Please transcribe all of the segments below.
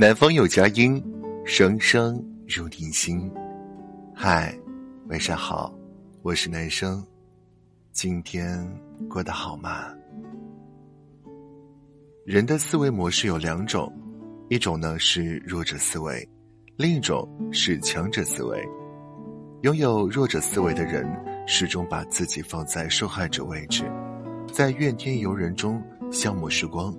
南方有佳音，声声入你心。嗨，晚上好，我是男生，今天过得好吗？人的思维模式有两种，一种呢是弱者思维，另一种是强者思维。拥有弱者思维的人，始终把自己放在受害者位置，在怨天尤人中消磨时光。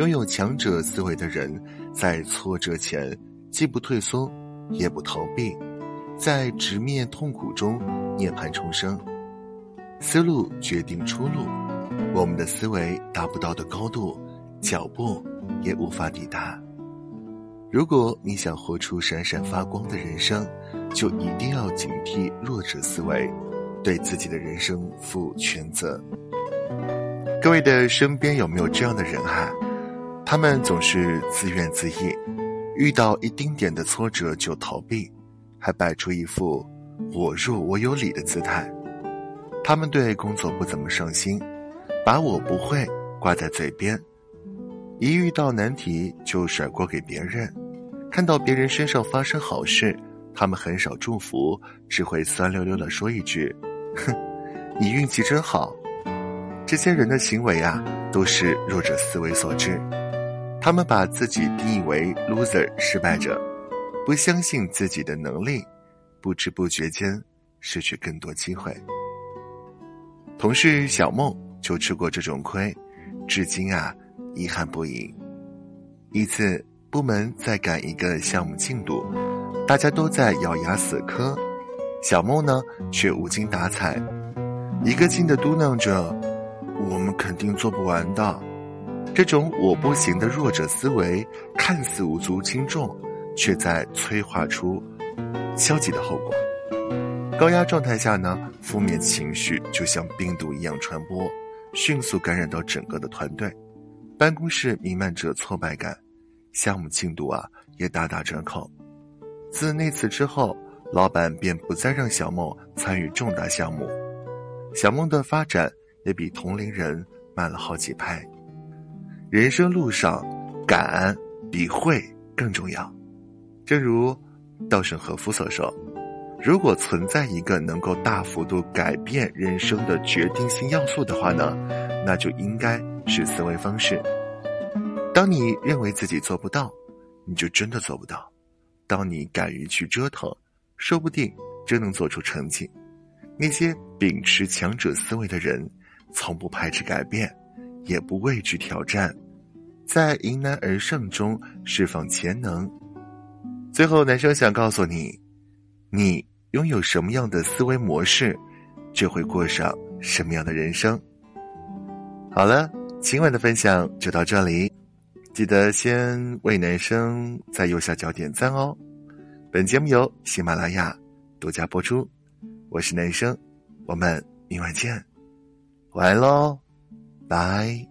拥有强者思维的人，在挫折前既不退缩，也不逃避，在直面痛苦中涅槃重生。思路决定出路，我们的思维达不到的高度，脚步也无法抵达。如果你想活出闪闪发光的人生，就一定要警惕弱者思维，对自己的人生负全责。各位的身边有没有这样的人哈？他们总是自怨自艾，遇到一丁点的挫折就逃避，还摆出一副我弱我有理的姿态。他们对工作不怎么上心，把我不会挂在嘴边，一遇到难题就甩锅给别人。看到别人身上发生好事，他们很少祝福，只会酸溜溜的说一句：“哼，你运气真好。”这些人的行为啊，都是弱者思维所致。他们把自己定义为 loser 失败者，不相信自己的能力，不知不觉间失去更多机会。同事小梦就吃过这种亏，至今啊遗憾不已。一次部门在赶一个项目进度，大家都在咬牙死磕，小梦呢却无精打采，一个劲的嘟囔着：“我们肯定做不完的。”这种我不行的弱者思维，看似无足轻重，却在催化出消极的后果。高压状态下呢，负面情绪就像病毒一样传播，迅速感染到整个的团队。办公室弥漫着挫败感，项目进度啊也大打折扣。自那次之后，老板便不再让小梦参与重大项目，小梦的发展也比同龄人慢了好几拍。人生路上，敢比会更重要。正如稻盛和夫所说：“如果存在一个能够大幅度改变人生的决定性要素的话呢，那就应该是思维方式。当你认为自己做不到，你就真的做不到；当你敢于去折腾，说不定真能做出成绩。那些秉持强者思维的人，从不排斥改变。”也不畏惧挑战，在迎难而上中释放潜能。最后，男生想告诉你：你拥有什么样的思维模式，就会过上什么样的人生。好了，今晚的分享就到这里，记得先为男生在右下角点赞哦。本节目由喜马拉雅独家播出，我是男生，我们明晚见，晚安喽。拜